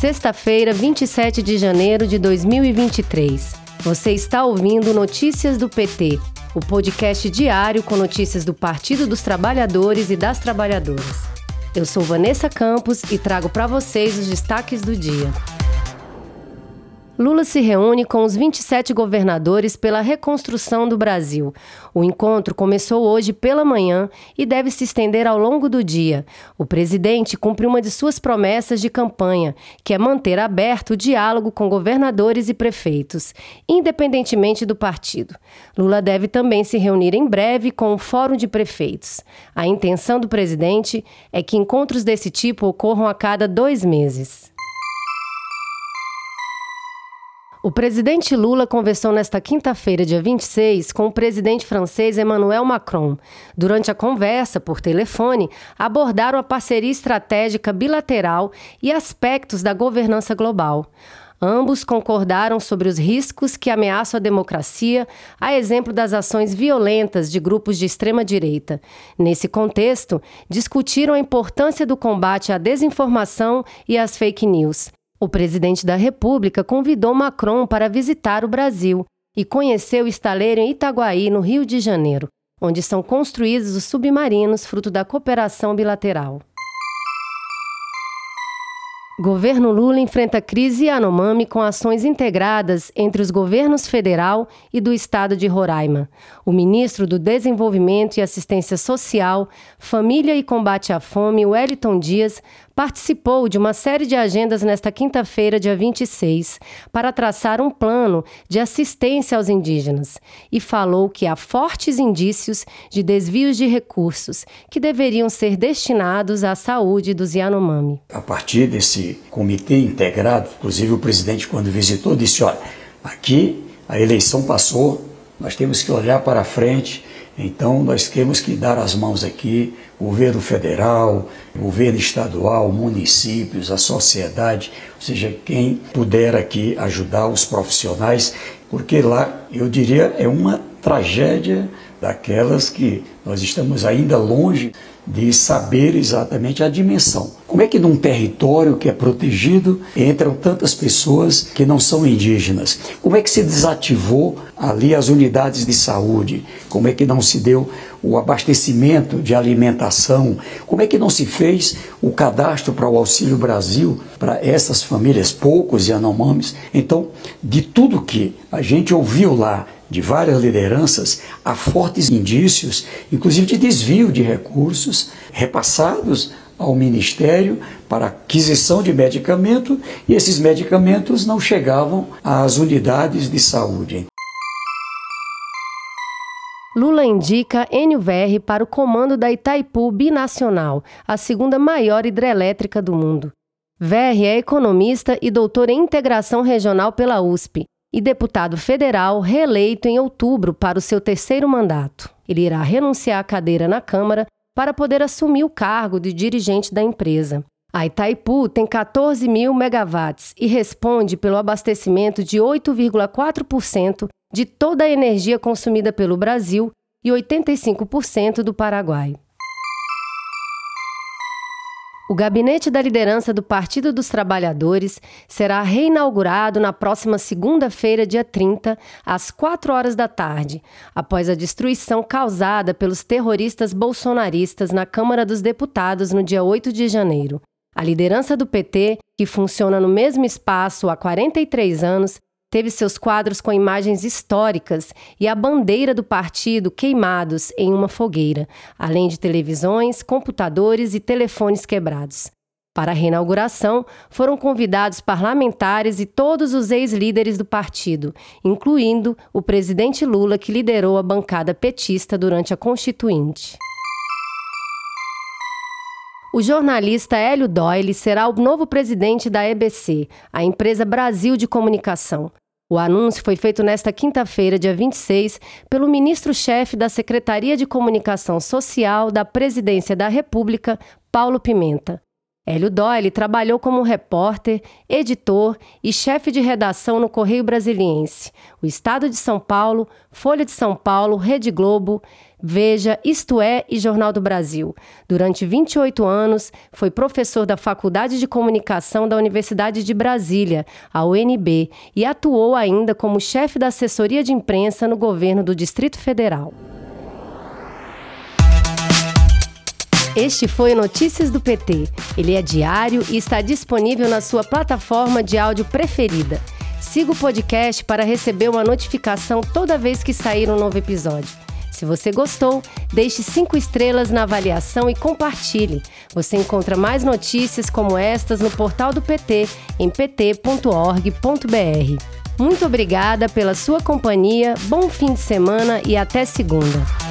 Sexta-feira, 27 de janeiro de 2023. Você está ouvindo Notícias do PT, o podcast diário com notícias do Partido dos Trabalhadores e das Trabalhadoras. Eu sou Vanessa Campos e trago para vocês os destaques do dia. Lula se reúne com os 27 governadores pela reconstrução do Brasil. O encontro começou hoje pela manhã e deve se estender ao longo do dia. O presidente cumpriu uma de suas promessas de campanha, que é manter aberto o diálogo com governadores e prefeitos, independentemente do partido. Lula deve também se reunir em breve com o Fórum de Prefeitos. A intenção do presidente é que encontros desse tipo ocorram a cada dois meses. O presidente Lula conversou nesta quinta-feira, dia 26, com o presidente francês Emmanuel Macron. Durante a conversa, por telefone, abordaram a parceria estratégica bilateral e aspectos da governança global. Ambos concordaram sobre os riscos que ameaçam a democracia, a exemplo das ações violentas de grupos de extrema-direita. Nesse contexto, discutiram a importância do combate à desinformação e às fake news. O presidente da República convidou Macron para visitar o Brasil e conhecer o estaleiro em Itaguaí, no Rio de Janeiro, onde são construídos os submarinos fruto da cooperação bilateral. Governo Lula enfrenta crise Yanomami com ações integradas entre os governos federal e do estado de Roraima. O ministro do Desenvolvimento e Assistência Social, Família e Combate à Fome, Wellington Dias, participou de uma série de agendas nesta quinta-feira, dia 26, para traçar um plano de assistência aos indígenas e falou que há fortes indícios de desvios de recursos que deveriam ser destinados à saúde dos Yanomami. A partir desse comitê integrado, inclusive o presidente, quando visitou, disse: olha, aqui a eleição passou, nós temos que olhar para frente então, nós temos que dar as mãos aqui, governo federal, governo estadual, municípios, a sociedade, ou seja, quem puder aqui ajudar os profissionais, porque lá, eu diria, é uma tragédia daquelas que nós estamos ainda longe de saber exatamente a dimensão. Como é que num território que é protegido entram tantas pessoas que não são indígenas? Como é que se desativou ali as unidades de saúde? Como é que não se deu o abastecimento de alimentação? Como é que não se fez o cadastro para o Auxílio Brasil para essas famílias, poucos e anomames? Então, de tudo que a gente ouviu lá de várias lideranças, há fortes indícios, inclusive de desvio de recursos repassados ao Ministério para aquisição de medicamento e esses medicamentos não chegavam às unidades de saúde. Lula indica NVR para o comando da Itaipu Binacional, a segunda maior hidrelétrica do mundo. VR é economista e doutor em integração regional pela USP e deputado federal reeleito em outubro para o seu terceiro mandato. Ele irá renunciar à cadeira na Câmara para poder assumir o cargo de dirigente da empresa. A Itaipu tem 14 mil megawatts e responde pelo abastecimento de 8,4% de toda a energia consumida pelo Brasil e 85% do Paraguai. O gabinete da liderança do Partido dos Trabalhadores será reinaugurado na próxima segunda-feira, dia 30, às 4 horas da tarde, após a destruição causada pelos terroristas bolsonaristas na Câmara dos Deputados no dia 8 de janeiro. A liderança do PT, que funciona no mesmo espaço há 43 anos, teve seus quadros com imagens históricas e a bandeira do partido queimados em uma fogueira, além de televisões, computadores e telefones quebrados. Para a reinauguração, foram convidados parlamentares e todos os ex-líderes do partido, incluindo o presidente Lula, que liderou a bancada petista durante a Constituinte. O jornalista Hélio Doyle será o novo presidente da EBC, a empresa Brasil de Comunicação. O anúncio foi feito nesta quinta-feira, dia 26, pelo ministro-chefe da Secretaria de Comunicação Social da Presidência da República, Paulo Pimenta. Hélio Doyle trabalhou como repórter, editor e chefe de redação no Correio Brasiliense, o Estado de São Paulo, Folha de São Paulo, Rede Globo, Veja, Isto É e Jornal do Brasil. Durante 28 anos, foi professor da Faculdade de Comunicação da Universidade de Brasília, a UNB, e atuou ainda como chefe da assessoria de imprensa no governo do Distrito Federal. Este foi o Notícias do PT. Ele é diário e está disponível na sua plataforma de áudio preferida. Siga o podcast para receber uma notificação toda vez que sair um novo episódio. Se você gostou, deixe cinco estrelas na avaliação e compartilhe. Você encontra mais notícias como estas no portal do PT em pt.org.br. Muito obrigada pela sua companhia, bom fim de semana e até segunda.